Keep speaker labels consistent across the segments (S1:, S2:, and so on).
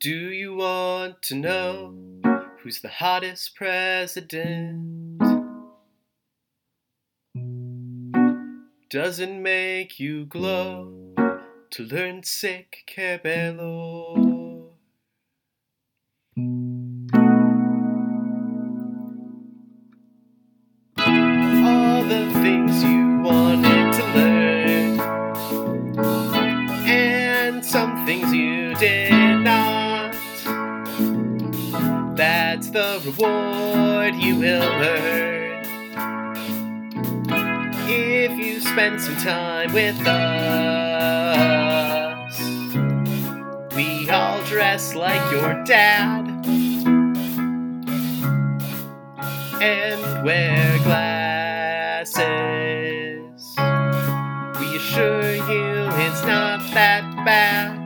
S1: Do you want to know who's the hottest president? Doesn't make you glow to learn sick cabello. Time with us. We all dress like your dad and wear glasses. We assure you it's not that bad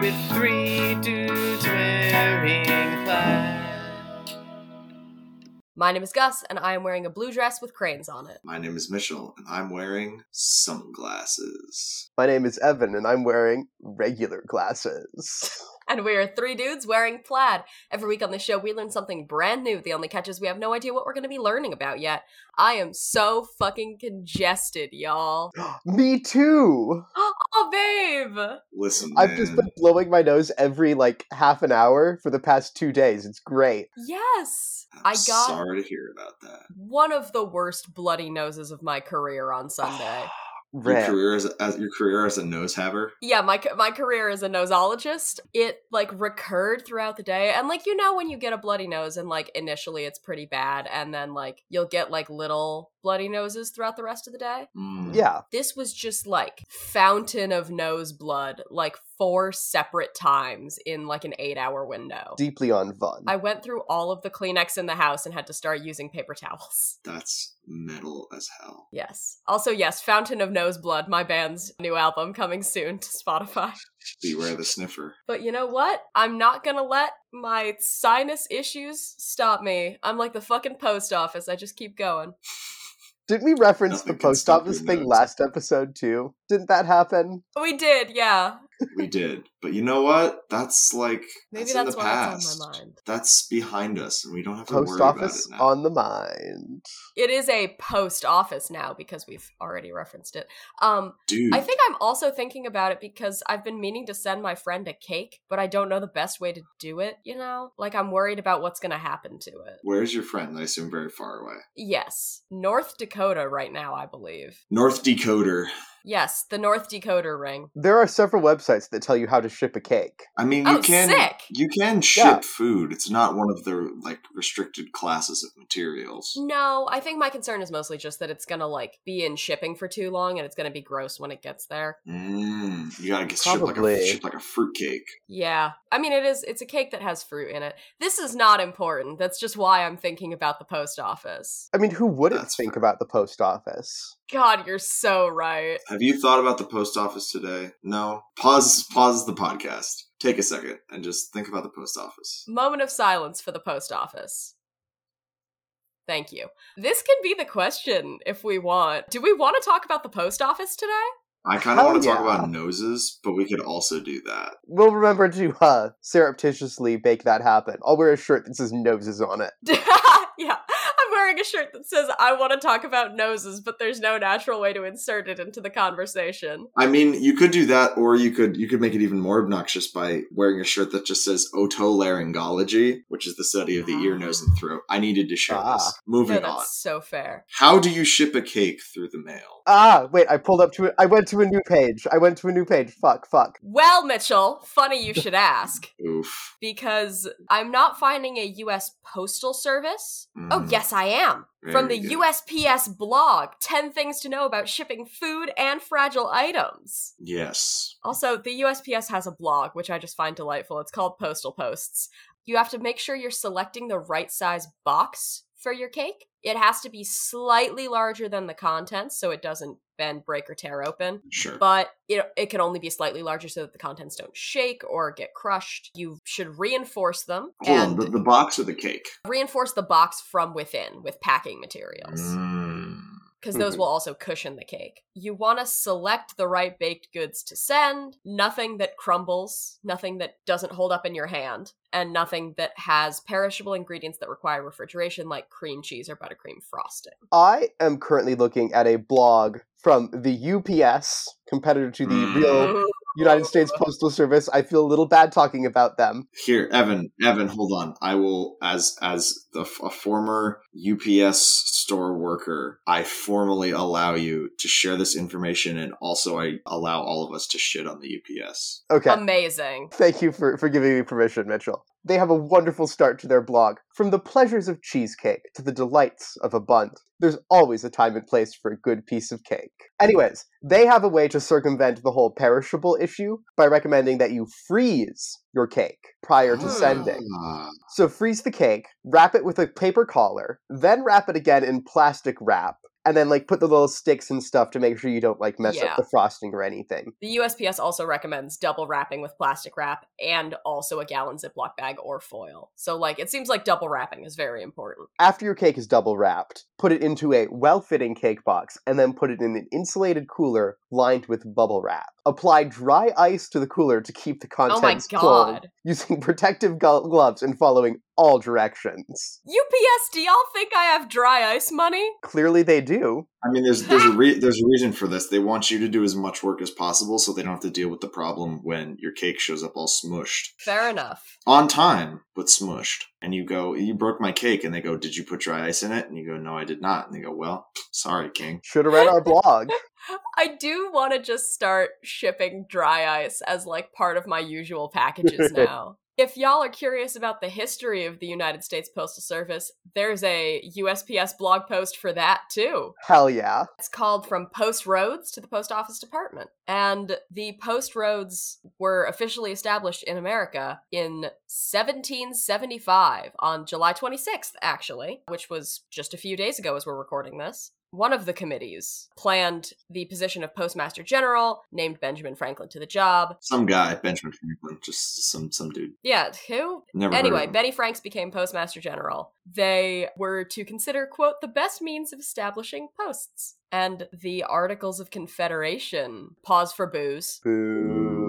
S1: with three dudes wearing plaid.
S2: My name is Gus, and I am wearing a blue dress with cranes on it.
S3: My name is Mitchell, and I'm wearing sunglasses.
S4: My name is Evan, and I'm wearing regular glasses.
S2: And we are three dudes wearing plaid. Every week on the show, we learn something brand new. The only catch is we have no idea what we're going to be learning about yet. I am so fucking congested, y'all.
S4: Me too.
S2: Oh, babe!
S3: Listen,
S4: I've just been blowing my nose every like half an hour for the past two days. It's great.
S2: Yes!
S3: I'm
S2: I got
S3: sorry to hear about that.
S2: one of the worst bloody noses of my career on Sunday.
S3: Your career as, as your career as a nose haver.
S2: Yeah, my my career as a nosologist, it like recurred throughout the day, and like you know when you get a bloody nose and like initially it's pretty bad, and then like you'll get like little bloody noses throughout the rest of the day.
S3: Mm.
S4: Yeah.
S2: This was just like fountain of nose blood, like four separate times in like an eight hour window.
S4: Deeply on fun.
S2: I went through all of the Kleenex in the house and had to start using paper towels.
S3: That's metal as hell.
S2: Yes. Also, yes, Fountain of Nose Blood, my band's new album coming soon to Spotify.
S3: Beware the sniffer.
S2: But you know what? I'm not gonna let my sinus issues stop me. I'm like the fucking post office. I just keep going.
S4: Didn't we reference
S3: Nothing
S4: the post office thing
S3: nose.
S4: last episode too? Didn't that happen?
S2: We did, yeah.
S3: We did, but you know what? That's like
S2: Maybe
S3: that's,
S2: that's,
S3: in the
S2: why
S3: past.
S2: it's on my mind.
S3: That's behind us, and we don't have to
S4: Post
S3: worry
S4: office
S3: about it now.
S4: on the mind.
S2: It is a post office now because we've already referenced it. Um,
S3: Dude,
S2: I think I'm also thinking about it because I've been meaning to send my friend a cake, but I don't know the best way to do it, you know? Like I'm worried about what's gonna happen to it.
S3: where's your friend? I assume very far away.
S2: Yes. North Dakota right now, I believe.
S3: North Decoder.
S2: Yes, the North Dakota ring.
S4: There are several websites that tell you how to ship a cake.
S3: I mean, you
S2: Oh,
S3: can
S2: sick.
S3: you can ship
S4: Yeah.
S3: food. It's not one of the like restricted classes of materials.
S2: No, I think my concern is mostly just that it's gonna like be in shipping for too long and it's gonna be gross when it gets there.
S3: Mm, you gotta get ship like, a,
S4: Probably.
S3: ship like a fruitcake.
S2: Yeah. I mean it is it's a cake that has fruit in it. This is not important. That's just why I'm thinking about the post office.
S4: I mean, who wouldn't
S3: That's
S4: think
S3: fair.
S4: about the post office?
S2: God, you're so right.
S3: Have you thought about the post office today? No. Pause. Pause the podcast. Take a second and just think about the post office.
S2: Moment of silence for the post office. Thank you. This can be the question if we want. Do we want to talk about the post office today?
S3: I kind of want to talk about noses, but we could also do that.
S4: We'll remember to uh, surreptitiously make that happen. I'll wear a shirt that says noses on it.
S2: yeah. I'm wearing a shirt that says I want to talk about noses, but there's no natural way to insert it into the conversation.
S3: I mean, you could do that, or you could you could make it even more obnoxious by wearing a shirt that just says otolaryngology, which is the study of the ear, nose, and throat. I needed to share
S4: Ah.
S3: this. Moving
S2: no,
S3: on.
S2: so fair.
S3: How do you ship a cake through the mail?
S4: Ah, wait, I pulled up to it. I went to a new page. I went to a new page. Fuck, fuck.
S2: Well, Mitchell, funny you should ask.
S3: Oof.
S2: Because I'm not finding a US Postal Service. Oh,
S3: Mm.
S2: yes, I am. From the. USPS blog 10 things to know about shipping food and fragile items.
S3: Yes.
S2: Also, the USPS has a blog, which I just find delightful. It's called Postal Posts. You have to make sure you're selecting the right size box for your cake. It has to be slightly larger than the contents so it doesn't bend, break, or tear open.
S3: Sure.
S2: But it, it can only be slightly larger so that the contents don't shake or get crushed. You should reinforce them
S3: Hold
S2: and
S3: on. The, the box of the cake?
S2: reinforce the box from within with packing materials
S3: Mm.
S2: Because those
S4: Mhm.
S2: will also cushion the cake. You want to select the right baked goods to send, nothing that crumbles, nothing that doesn't hold up in your hand, and nothing that has perishable ingredients that require refrigeration, like cream cheese or buttercream frosting.
S4: I am currently looking at a blog from the UPS, competitor to the real United States Postal Service. I feel a little bad talking about them.
S3: Here, Evan, Evan, hold on. I will, as as the, a former UPS store worker, I formally allow you to share this information, and also I allow all of us to shit on the UPS.
S4: Okay.
S2: Amazing.
S4: Thank you for, for giving me permission, Mitchell. They have a wonderful start to their blog. From the pleasures of cheesecake to the delights of a bun, there's always a time and place for a good piece of cake. Anyways, they have a way to circumvent the whole perishable issue by recommending that you freeze your cake prior to sending.
S3: Ah,
S4: So freeze the cake, wrap it with a paper collar, then wrap it again in plastic wrap, and then like put the little sticks and stuff to make sure you don't like mess
S2: Yeah.
S4: up the frosting or anything.
S2: The USPS also recommends double wrapping with plastic wrap and also a gallon Ziploc bag or foil. So, like, it seems like double wrapping is very important.
S4: After your cake is double wrapped, put it into a well fitting cake box and then put it in an insulated cooler lined with bubble wrap. Apply dry ice to the cooler to keep the
S2: Oh my
S4: contents cold using protective glo- gloves and following all directions.
S2: UPS, do y'all think I have dry ice money?
S4: Clearly, they do.
S3: I mean, there's there's a re- there's a reason for this. They want you to do as much work as possible, so they don't have to deal with the problem when your cake shows up all smushed
S2: Fair enough.
S3: on time, but smushed. And you go, you broke my cake, and they go, did you put dry ice in it? And you go, no, I did not. And they go, well, sorry, King.
S4: Should have read our blog.
S2: I do want to just start shipping dry ice as like part of my usual packages now. If y'all are curious about the history of the United States Postal Service, there's a USPS blog post for that too.
S4: Hell yeah.
S2: It's called From Post Roads to the Post Office Department. And the post roads were officially established in America in 1775 on July 26th, actually, which was just a few days ago as we're recording this. One of the committees planned the position of Postmaster General, named Benjamin Franklin to the job.
S3: Some guy, Benjamin Franklin, just some some dude.
S2: Yeah, who?
S3: Never heard
S2: Anyway,
S3: of him.
S2: Benny Franks became Postmaster General. They were to consider, quote, the best means of establishing posts. And the Articles of Confederation, pause for booze.
S4: Boo.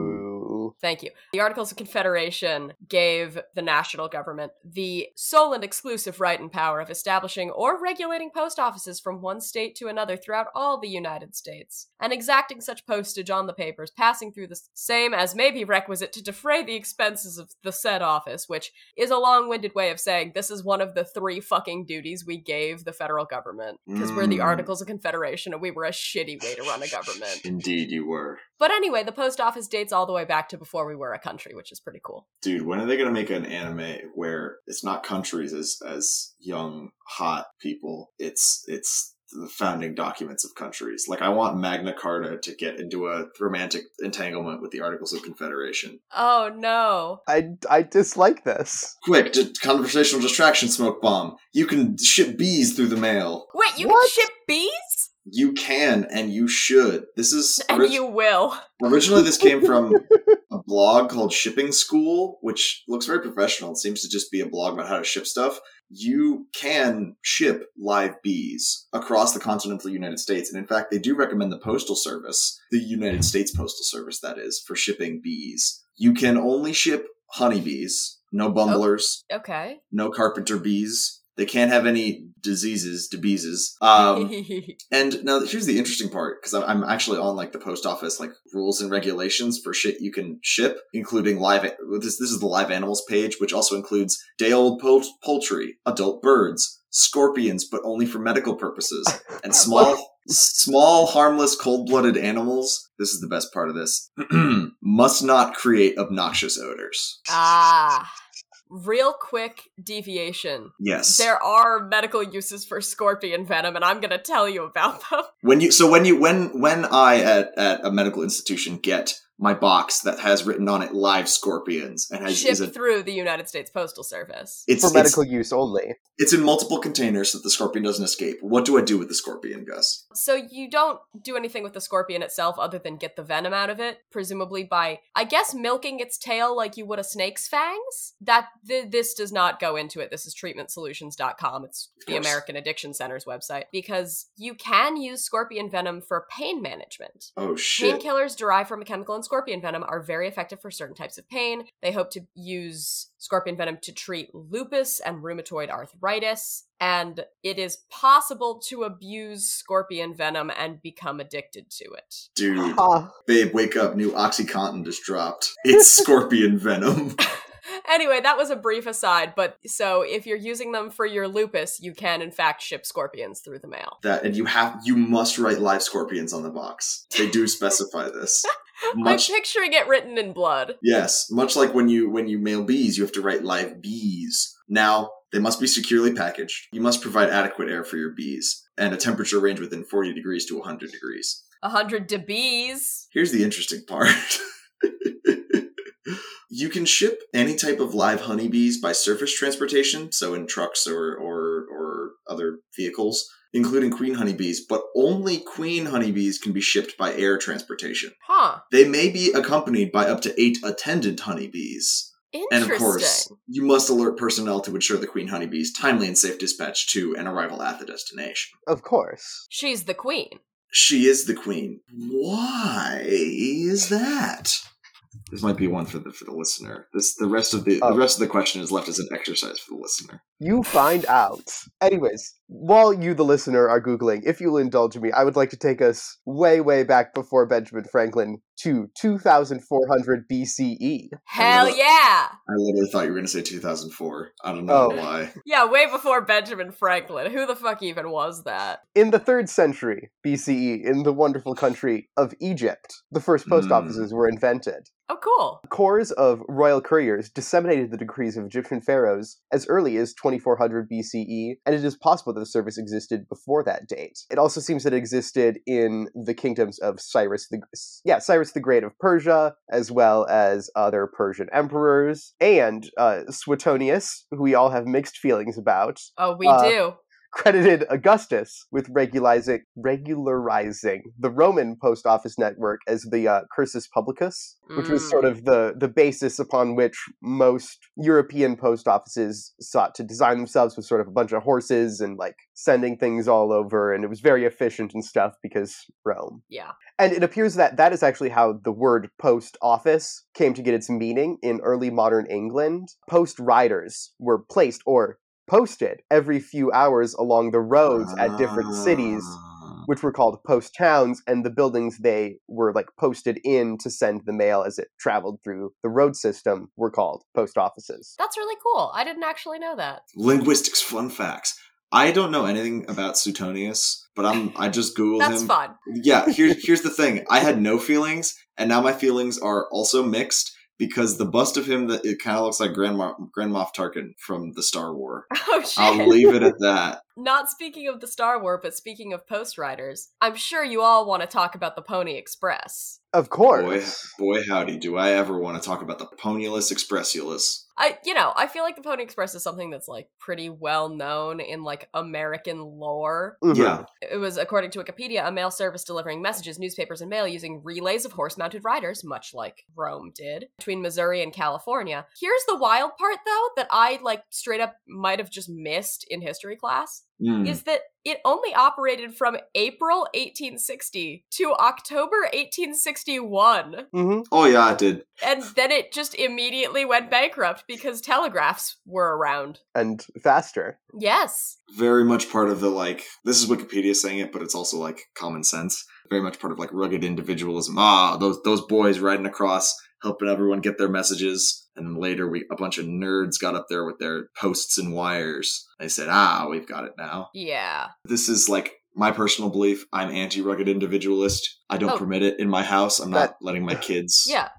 S2: Thank you. The Articles of Confederation gave the national government the sole and exclusive right and power of establishing or regulating post offices from one state to another throughout all the United States, and exacting such postage on the papers passing through the same as may be requisite to defray the expenses of the said office, which is a long winded way of saying this is one of the three fucking duties we gave the federal government. Because we're the
S3: Mm.
S2: Articles of Confederation and we were a shitty way to run a government.
S3: Indeed, you were.
S2: But anyway, the post office dates all the way back to before we were a country, which is pretty cool.
S3: Dude, when are they gonna make an anime where it's not countries as as young hot people? It's it's the founding documents of countries. Like I want Magna Carta to get into a romantic entanglement with the Articles of Confederation.
S2: Oh no.
S4: I, I dislike this.
S3: Quick, d- conversational distraction smoke bomb. You can ship bees through the mail.
S2: Wait, you
S4: What?
S2: can ship bees?
S3: You can and you should. This is
S2: And
S3: orig-
S2: you will.
S3: originally this came from a blog called Shipping School, which looks very professional. It seems to just be a blog about how to ship stuff. You can ship live bees across the continental United States. And in fact, they do recommend the Postal Service, the United States Postal Service, that is, for shipping bees. You can only ship honeybees, no oh, bumblers,
S2: Okay.
S3: no carpenter bees. They can't have any diseases, diseases. Um, and now here's the interesting part because I'm actually on like the post office like rules and regulations for shit you can ship, including live. This this is the live animals page, which also includes day old pol- poultry, adult birds, scorpions, but only for medical purposes, and small small harmless cold blooded animals. This is the best part of this. Must not create obnoxious odors.
S2: ah. Real quick deviation.
S3: Yes.
S2: There are medical uses for scorpion venom, and I'm gonna tell you about them.
S3: when you so when you when when I at at a medical institution get my box that has written on it "Live Scorpions" and has is
S2: Shipped
S3: a,
S2: through the United States Postal Service.
S3: it's
S4: for
S3: it's,
S4: medical use only.
S3: it's in multiple containers so that the scorpion doesn't escape. What do I do with the scorpion, Gus?
S2: So you don't do anything with the scorpion itself other than get the venom out of it, presumably by, I guess, milking its tail like you would a snake's fangs. That th- this does not go into it. This is treatmentsolutions.com. It's the. American Addiction Center's website because you can use scorpion venom for pain management.
S3: Oh shit!
S2: Painkillers derived from a chemical in scorpion venom are very effective for certain types of pain. They hope to use scorpion venom to treat lupus and rheumatoid arthritis. And it is possible to abuse scorpion venom and become addicted to it.
S3: Dude,
S4: Ha.
S3: babe, wake up! New OxyContin just dropped. It's scorpion venom.
S2: Anyway, that was a brief aside, but so if you're using them for your lupus, you can in fact ship scorpions through the mail.
S3: that and you have you must write live scorpions on the box. They do specify this. Much
S2: I'm picturing it written in blood.
S3: yes, much like when you when you mail bees, you have to write live bees. Now they must be securely packaged. You must provide adequate air for your bees and a temperature range within 40 degrees to 100 degrees.
S2: A hundred debes.
S3: Here's the interesting part. you can ship any type of live honeybees by surface transportation, so in trucks or, or, or other vehicles, including queen honeybees, but only queen honeybees can be shipped by air transportation.
S2: Huh.
S3: They may be accompanied by up to eight attendant honeybees.
S2: Interesting.
S3: And of course, you must alert personnel to ensure the queen honeybees timely and safe dispatch to and arrival at the destination.
S4: Of course.
S2: She's the queen.
S3: She is the queen. Why is that? This might be one for the for the listener. This the rest of the
S4: Oh.
S3: the rest of the question is left as an exercise for the listener.
S4: You find out. Anyways, while you, the listener, are Googling, if you'll indulge me, I would like to take us way, way back before Benjamin Franklin to 2400 BCE.
S2: Hell
S3: love it.
S2: yeah!
S3: I literally thought you were going to say 2004. I don't know
S4: Oh.
S3: why.
S2: Yeah, way before Benjamin Franklin. Who the fuck even was that?
S4: In the 3rd century BCE, in the wonderful country of Egypt, the first post
S3: Mm.
S4: offices were invented.
S2: Oh, cool.
S4: Corps of royal couriers disseminated the decrees of Egyptian pharaohs as early as 2400 BCE, and it is possible that the service existed before that date. It also seems that it existed in the kingdoms of Cyrus the yeah Cyrus the Great of Persia, as well as other Persian emperors, and uh, Suetonius, who we all have mixed feelings about,
S2: Oh, we
S4: Uh,
S2: do.
S4: Credited Augustus with regularizing, regularizing the Roman post office network as the uh, cursus publicus, which was
S2: Mm.
S4: sort of the, the basis upon which most European post offices sought to design themselves with sort of a bunch of horses and like sending things all over. And it was very efficient and stuff because Rome.
S2: Yeah.
S4: And it appears that that is actually how the word post office came to get its meaning in early modern England. Post riders were placed or posted every few hours along the roads at different cities,
S3: Ah.
S4: which were called post towns, and the buildings they were like posted in to send the mail as it traveled through the road system were called post offices.
S2: That's really cool. I didn't actually know that.
S3: Linguistics fun facts. I don't know anything about Suetonius, but I'm I just googled
S2: That's
S3: him.
S2: fun.
S3: Yeah, here's here's the thing. I had no feelings, and now my feelings are also mixed because the bust of him that it kind of looks like Grand Mo- Grand Moff Tarkin from the Star War.
S2: Oh shit.
S3: I'll leave it at that.
S2: Not speaking of the Star War, but speaking of post riders, I'm sure you all want to talk about the Pony Express.
S4: Of course.
S3: boy, howdy, do I ever want to talk about the Ponyless Expressulus?
S2: I, you know, I feel like the Pony Express is something that's like pretty well known in like American lore.
S4: Mhm.
S3: Yeah,
S2: It was, according to Wikipedia, a mail service delivering messages, newspapers, and mail using relays of horse mounted riders, much like Rome did, between Missouri and California. Here's the wild part, though, that I like straight up might have just missed in history class
S3: Mm.
S2: is that it only operated from April 1860 to October 1861.
S4: Mhm.
S3: Oh yeah, it did.
S2: And then it just immediately went bankrupt because telegraphs were around.
S4: And faster.
S2: Yes.
S3: Very much part of the like. This is Wikipedia saying it, but it's also like common sense. Very much part of like rugged individualism. Ah, those those boys riding across, helping everyone get their messages. And then later, we a bunch of nerds got up there with their posts and wires. They said, "Ah, we've got it now."
S2: Yeah.
S3: This is like my personal belief. I'm anti-rugged individualist. I don't
S2: Oh.
S3: permit it in my house. I'm not
S4: That-
S3: letting my kids
S2: Yeah.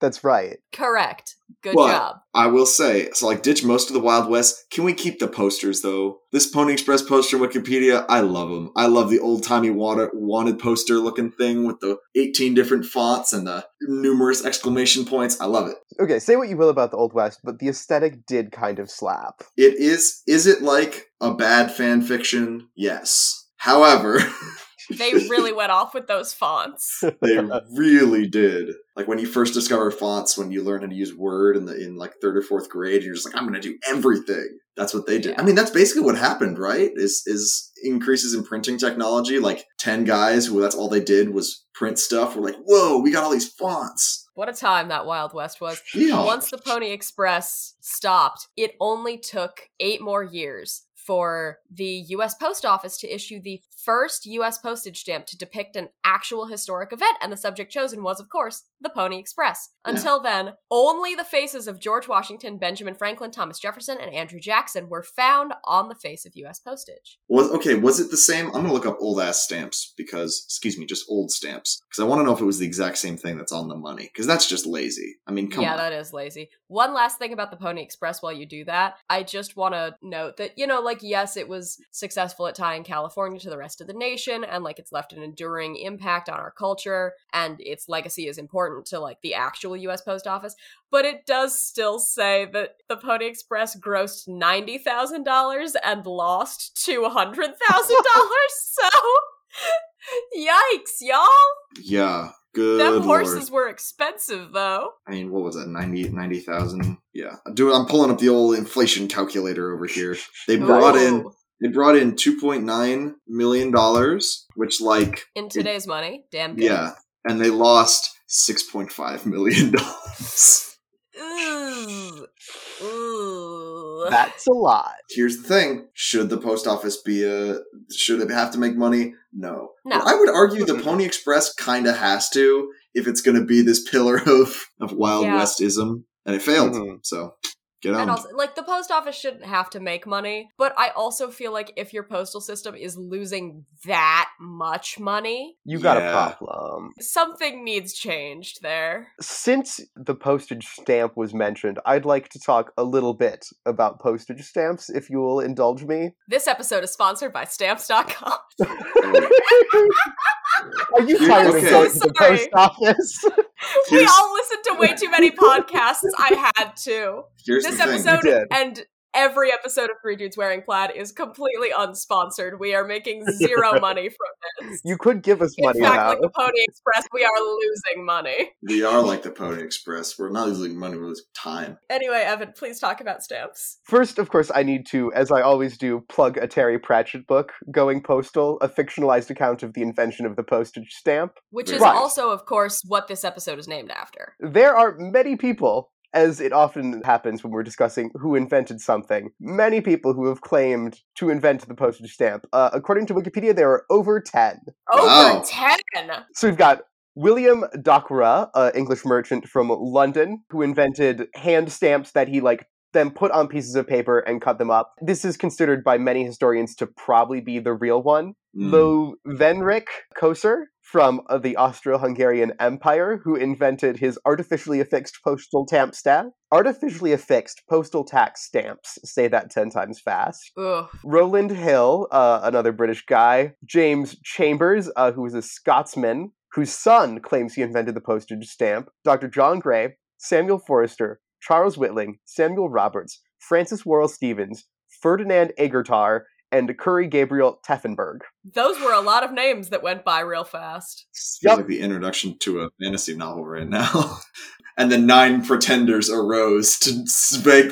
S4: That's right.
S2: Correct. Good
S3: Well,
S2: job.
S3: I will say, so like ditch most of the Wild West. Can we keep the posters though? This Pony Express poster in Wikipedia, I love them. I love the old timey wanted poster looking thing with the 18 different fonts and the numerous exclamation points. I love it.
S4: Okay, say what you will about the Old West, but the aesthetic did kind of slap.
S3: It is, is it like a bad fan fiction? Yes. However,
S2: They really went off with those fonts.
S3: they really did. Like when you first discover fonts, when you learn how to use Word in the in like third or fourth grade, you're just like, I'm going to do everything. That's what they did.
S2: Yeah.
S3: I mean, that's basically what happened, right? Is is increases in printing technology. Like ten guys who that's all they did was print stuff. We're like, whoa, we got all these fonts.
S2: What a time that Wild West was.
S3: Yeah.
S2: Once the Pony Express stopped, it only took eight more years for the US Post Office to issue the first US postage stamp to depict an actual historic event, and the subject chosen was, of course, the Pony Express. Until then, only the faces of George Washington, Benjamin Franklin, Thomas Jefferson, and Andrew Jackson were found on the face of US postage.
S3: Was okay. Was it the same? I'm gonna look up old ass stamps because, excuse me, just old stamps because I want to know if it was the exact same thing that's on the money because that's just lazy. I mean, come
S2: yeah,
S3: on.
S2: that is lazy. One last thing about the Pony Express while you do that. I just want to note that, you know, like, yes, it was successful at tying California to the rest of the nation, and, like, it's left an enduring impact on our culture, and its legacy is important to, like, the actual US Post Office. But it does still say that the Pony Express grossed $90,000 and lost $200,000. so, yikes, y'all.
S3: yeah. Good.
S2: Them
S3: lord.
S2: horses were expensive, though.
S3: I mean, what was that? 90 90,000? Yeah. Dude, I'm pulling up the old inflation calculator over here. They oh. brought in they brought in 2.9 million dollars, which like
S2: in today's money. Damn good.
S3: yeah, and they lost 6.5 million dollars.
S2: Ooh. Ooh.
S4: That's a lot.
S3: Here's the thing, should the post office be a should it have to make money? No.
S2: No.
S3: But I would argue the Pony Express kind of has to if it's going to be this pillar of of Wild
S2: Yeah.
S3: Westism and it failed.
S4: Mhm.
S3: So, get on.
S2: and also, like, the post office shouldn't have to make money, but I also feel like if your postal system is losing that much money,
S4: You got
S3: Yeah.
S4: a problem.
S2: something needs changed there.
S4: Since the postage stamp was mentioned, I'd like to talk a little bit about postage stamps, if you will indulge me.
S2: This episode is sponsored by Stamps.com.
S4: Are you
S3: You're-
S4: tired
S3: okay.
S4: of going to the post office?
S2: we all listened to way too many podcasts. I had to.
S3: Here's
S2: This episode and every episode of Three Dudes Wearing Plaid is completely unsponsored. We are making zero money from this.
S4: you could give us
S2: In
S4: money
S2: fact,
S4: now.
S2: like the Pony Express, we are losing money.
S3: We are like the Pony Express. We're not losing money, we're losing time.
S2: Anyway, Evan, please talk about stamps.
S4: First, of course, I need to, as I always do, plug a Terry Pratchett book, Going Postal, a fictionalized account of the invention of the postage stamp.
S2: Which is
S4: Right.
S2: also, of course, what this episode is named after.
S4: There are many people, as it often happens when we're discussing who invented something, many people who have claimed to invent the postage stamp. Uh, according to Wikipedia, there are over 10.
S2: Over
S3: Wow.
S2: 10!
S4: So we've got William Dockwra, an English merchant from London, who invented hand stamps that he like then put on pieces of paper and cut them up. This is considered by many historians to probably be the real one.
S3: Mm.
S4: Venrik Koser from uh, the Austro-Hungarian Empire, who invented his artificially affixed postal stamp stamp. Artificially affixed postal tax stamps. Say that ten times fast.
S2: Ugh.
S4: Rowland Hill, uh, another British guy. James Chalmers, uh, who was a Scotsman, whose son claims he invented the postage stamp. Dr. John Gray, Samuel Forrester, Charles Whiting, Samuel Roberts, Francis Worrell Stevens, Ferdinand Egarter, and Curry Gabriel Treffenberg.
S2: Those were a lot of names that went by real fast.
S3: This
S4: Yep.
S3: like the introduction to a fantasy novel right now. and the nine pretenders arose to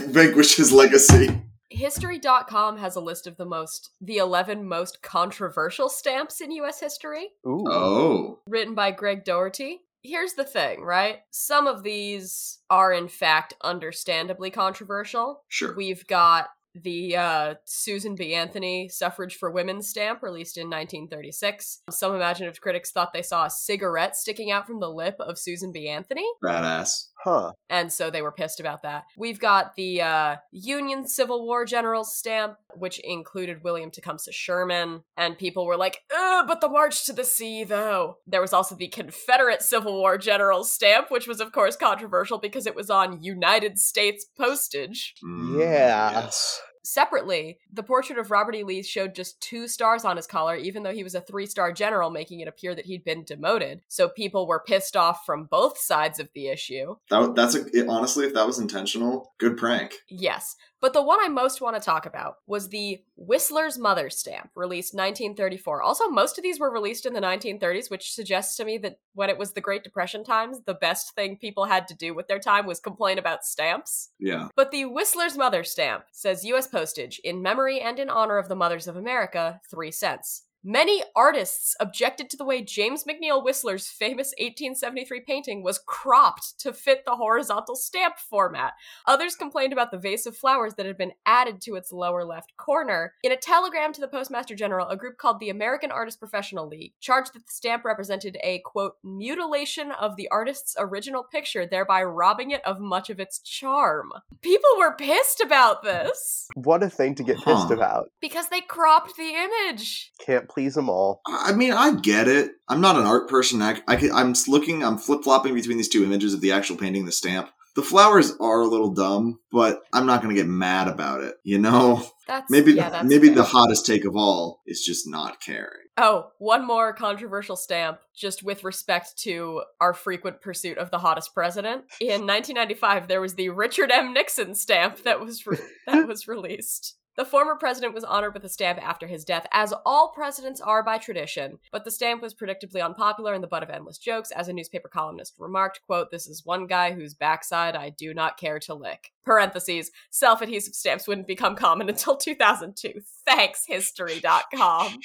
S3: vanquish his legacy.
S2: History.com has a list of the most, the 11 most controversial stamps in US history.
S4: Ooh.
S3: Oh.
S2: written by Greg Doherty. Here's the thing, right? Some of these are, in fact, understandably controversial.
S3: Sure.
S2: We've got the uh, Susan B. Anthony Suffrage for Women stamp, released in 1936. Some imaginative critics thought they saw a cigarette sticking out from the lip of Susan B. Anthony.
S3: Badass.
S4: Huh.
S2: and so they were pissed about that. We've got the uh, Union Civil War General's stamp, which included William Tecumseh Sherman, and people were like, "Ugh, but the March to the Sea, though." There was also the Confederate Civil War General's stamp, which was, of course, controversial because it was on United States postage.
S3: Mm,
S4: Yeah.
S3: Yes.
S2: Separately, the portrait of Robert E. Lee showed just two stars on his collar, even though he was a three star general, making it appear that he'd been demoted. So people were pissed off from both sides of the issue.
S3: That, that's a, it, honestly, if that was intentional, good prank.
S2: Yes. But the one I most want to talk about was the Whistler's Mother stamp, released 1934. Also, most of these were released in the 1930s, which suggests to me that when it was the Great Depression times, the best thing people had to do with their time was complain about stamps.
S3: Yeah.
S2: But the Whistler's Mother stamp says U.S. postage, in memory and in honor of the mothers of America, 3 cents. Many artists objected to the way James McNeill Whistler's famous 1873 painting was cropped to fit the horizontal stamp format. Others complained about the vase of flowers that had been added to its lower left corner. In a telegram to the Postmaster General, a group called the American Artist Professional League charged that the stamp represented a, quote, mutilation of the artist's original picture, thereby robbing it of much of its charm. People were pissed about this
S4: What a thing to get pissed
S3: Huh.
S4: about.
S2: because they cropped the image.
S4: Can't please them all.
S3: I mean, I get it. I'm not an art person. I, I can, I'm looking, I'm flip flopping between these two images of the actual painting, the stamp. The flowers are a little dumb, but I'm not going to get mad about it. You know,
S2: That's
S3: maybe
S2: yeah, that's
S3: maybe
S2: fair.
S3: the hottest take of all is just not caring.
S2: Oh, one more controversial stamp, just with respect to our frequent pursuit of the hottest president. In 1995, there was the Richard M. Nixon stamp that was re- that was released. The former president was honored with a stamp after his death, as all presidents are by tradition, but the stamp was predictably unpopular and the butt of endless jokes. As a newspaper columnist remarked, quote, This is one guy whose backside I do not care to lick. Parentheses, self-adhesive stamps wouldn't become common until 2002. Thanks, history.com.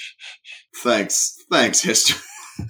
S3: Thanks, thanks, history.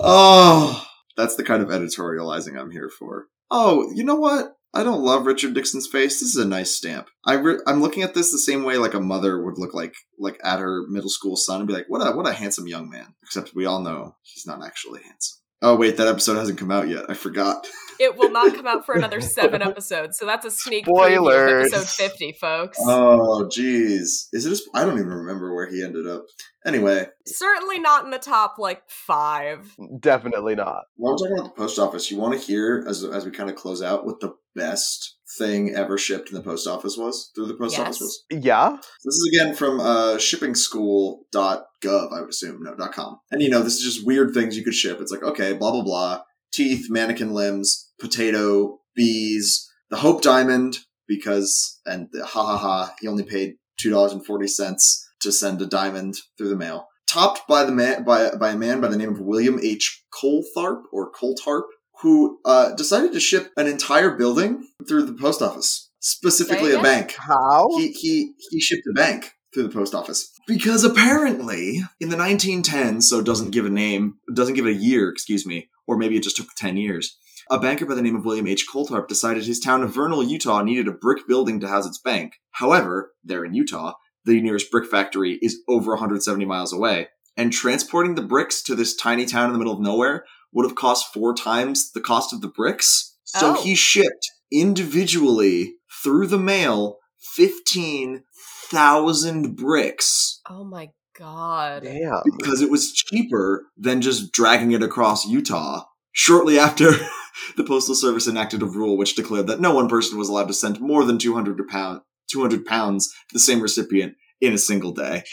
S3: oh, that's the kind of editorializing I'm here for. Oh, you know what? I don't love Richard Dixon's face. This is a nice stamp. I re- I'm looking at this the same way like a mother would look like like at her middle school son and be like, "What a what a handsome young man." Except we all know he's not actually handsome. Oh wait, that episode hasn't come out yet. I forgot.
S2: It will not come out for another seven episodes, so that's a sneak preview of episode 50, folks.
S3: Oh, jeez. Is it? A sp- I don't even remember where he ended up. Anyway,
S2: Certainly not in the top, like, five.
S4: Definitely not.
S3: while we're talking about the post office, you want to hear as as we kind of close out what the best thing ever shipped in the post office was through the post
S2: Yes.
S3: office was.
S4: Yeah?
S3: This is again from uh, shippingschool.gov, I would assume, no, dot .com. And you know, this is just weird things you could ship. It's like, okay, blah, blah, blah. Teeth, mannequin limbs, potato, bees, the Hope Diamond, because, and the ha ha ha, he only paid $2.40 to send a diamond through the mail. Topped by the man, by, by a man by the name of William H. Coltharp, or Coltarp, who uh, decided to ship an entire building through the post office, specifically a bank.
S4: How?
S3: he he he shipped a bank through the post office. Because apparently in the 1910s so it doesn't give a name doesn't give a year excuse me or maybe it just took 10 years a banker by the name of william h. Coltarp decided his town of vernal utah needed a brick building to house its bank. However there in utah the nearest brick factory is over 170 miles away and transporting the bricks to this tiny town in the middle of nowhere would have cost four times the cost of the bricks so
S2: Oh.
S3: he shipped individually through the mail 15,000 bricks
S2: Oh my god.
S4: Damn.
S3: because it was cheaper than just dragging it across Utah. Shortly after, the Postal Service enacted a rule which declared that no one person was allowed to send more than 200 pound, 200 pounds to the same recipient in a single day.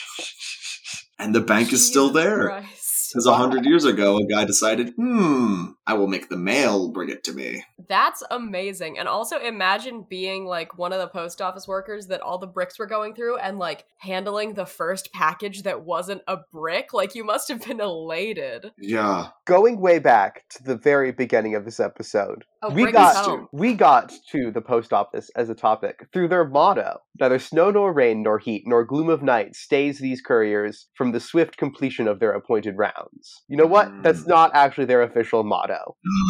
S3: And the bank is still there.
S2: Christ.
S3: Because a hundred years ago, a guy decided, hmm, I will make the mail bring it to me.
S2: That's amazing. And also imagine being like one of the post office workers that all the bricks were going through and like handling the first package that wasn't a brick. Like you must have been elated.
S3: Yeah.
S4: Going way back to the very beginning of this episode,
S2: Oh,
S4: we got
S2: us home.
S4: we got to the post office as a topic through their motto: "Neither snow nor rain nor heat nor gloom of night stays these couriers from the swift completion of their appointed rounds." You know what?
S3: Mm.
S4: That's not actually their official motto.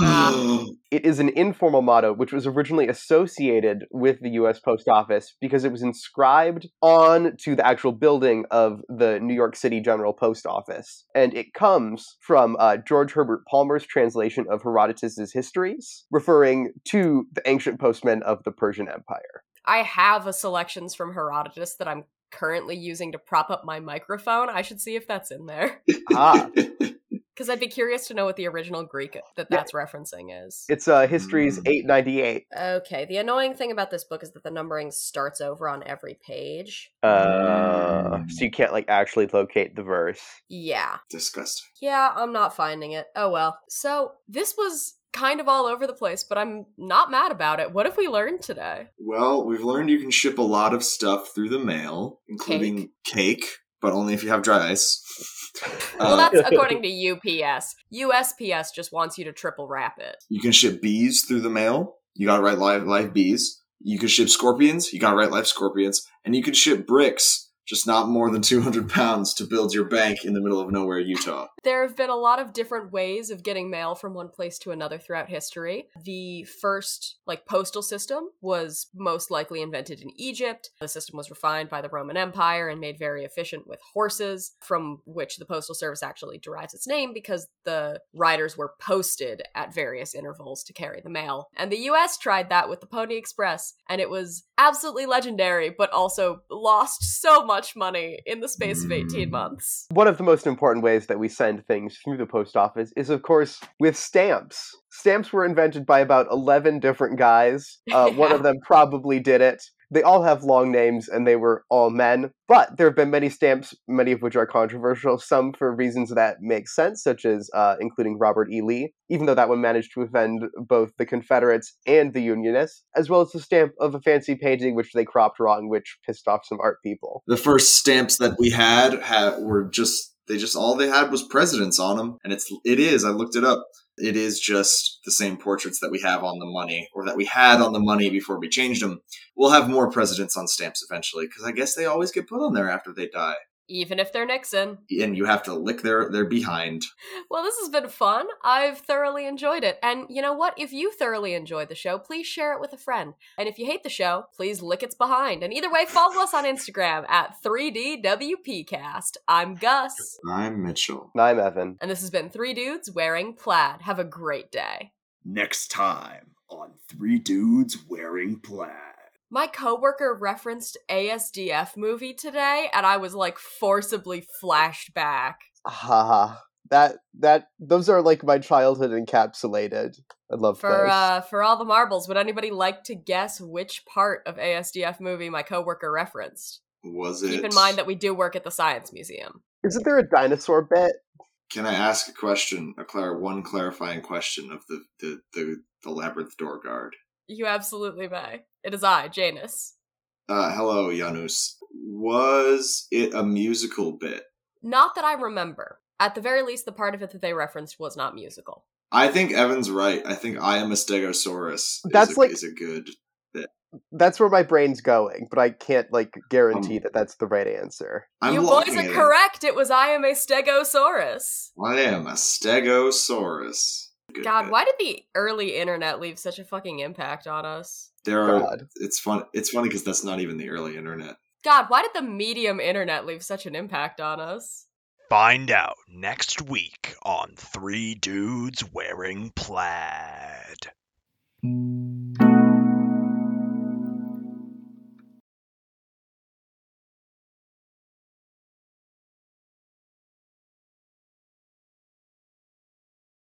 S4: Motto. It is an informal motto which was originally associated with the US Post Office because it was inscribed on to the actual building of the New York City General Post Office. And it comes from uh, George Herbert Palmer's translation of Herodotus's histories, referring to the ancient postmen of the Persian Empire.
S2: I have a selections from Herodotus that I'm currently using to prop up my microphone. I should see if that's in there.
S4: Ah.
S2: Because I'd be curious to know what the original Greek that that's referencing is.
S4: It's uh, History's
S3: Mm.
S4: 898.
S2: Okay, the annoying thing about this book is that the numbering starts over on every page.
S4: Uh, so you can't like actually locate the verse.
S2: Yeah.
S3: Disgusting.
S2: Yeah, I'm not finding it. Oh well. So, this was kind of all over the place, but I'm not mad about it. What have we learned today?
S3: Well, we've learned you can ship a lot of stuff through the mail, including cake, but only if you have dry ice.
S2: Well,
S3: Uh,
S2: that's according to UPS. USPS just wants you to triple wrap it.
S3: you can ship bees through the mail. You gotta write live live bees. You can ship scorpions. You gotta write live scorpions. And you can ship bricks, just not more than 200 pounds to build your bank in the middle of nowhere, Utah.
S2: There have been a lot of different ways of getting mail from one place to another throughout history. The first, like, postal system was most likely invented in Egypt. The system was refined by the Roman Empire and made very efficient with horses, from which the postal service actually derives its name because the riders were posted at various intervals to carry the mail. And the US tried that with the Pony Express, and it was absolutely legendary, but also lost so much money in the space of 18 months.
S4: One of the most important ways that we send things through the post office is, of course, with stamps. Stamps were invented by about 11 different guys. Uh, One of them probably did it. They all have long names and they were all men. But there have been many stamps, many of which are controversial, some for reasons that make sense, such as uh, including Robert E. Lee, even though that one managed to offend both the Confederates and the Unionists, as well as the stamp of a fancy painting which they cropped wrong, which pissed off some art people.
S3: The first stamps that we had ha- were just they just all they had was presidents on them, and it's it is. I looked it up. It is just the same portraits that we have on the money, or that we had on the money before we changed them. We'll have more presidents on stamps eventually, because I guess they always get put on there after they die,
S2: Even if they're Nixon.
S3: and you have to lick their their behind.
S2: Well, this has been fun. I've thoroughly enjoyed it. And you know what? If you thoroughly enjoyed the show, please share it with a friend. And if you hate the show, please lick its behind. And either way, follow us on Instagram at 3DWPcast. I'm Gus.
S3: I'm Mitchell.
S4: And I'm Evan.
S2: And this has been Three Dudes Wearing Plaid. Have a great day.
S5: Next time on Three Dudes Wearing Plaid.
S2: My coworker referenced ASDF movie today, and I was like forcibly flashed back.
S4: Haha. That that those are like my childhood encapsulated. I love
S2: For
S4: those.
S2: uh for all the marbles, would anybody like to guess which part of ASDF movie my coworker referenced?
S3: Was it?
S2: Keep in mind that we do work at the Science Museum.
S4: Isn't there a dinosaur bit?
S3: Can I ask a question? A clar- one clarifying question of the the the, the labyrinth door guard.
S2: You absolutely may. It is I, Janus.
S3: Uh, hello, Janus. Was it a musical bit?
S2: Not that I remember. At the very least, the part of it that they referenced was not musical.
S3: I think Evan's right. I think I am a Stegosaurus. is
S4: That's
S3: a,
S4: like-
S3: is a good. bit.
S4: That's where my brain's going, but I can't like guarantee
S3: Um,
S4: that that's the right answer.
S3: I'm
S2: you boys are
S3: at it.
S2: correct. It was I am a Stegosaurus.
S3: I am a Stegosaurus. Good
S2: God,
S3: bit.
S2: why did the early internet leave such a fucking impact on us?
S3: There are.
S4: God.
S3: It's fun. It's funny because that's not even the early internet.
S2: God, why did the medium internet leave such an impact on us?
S5: Find out next week on Three Dudes Wearing Plaid.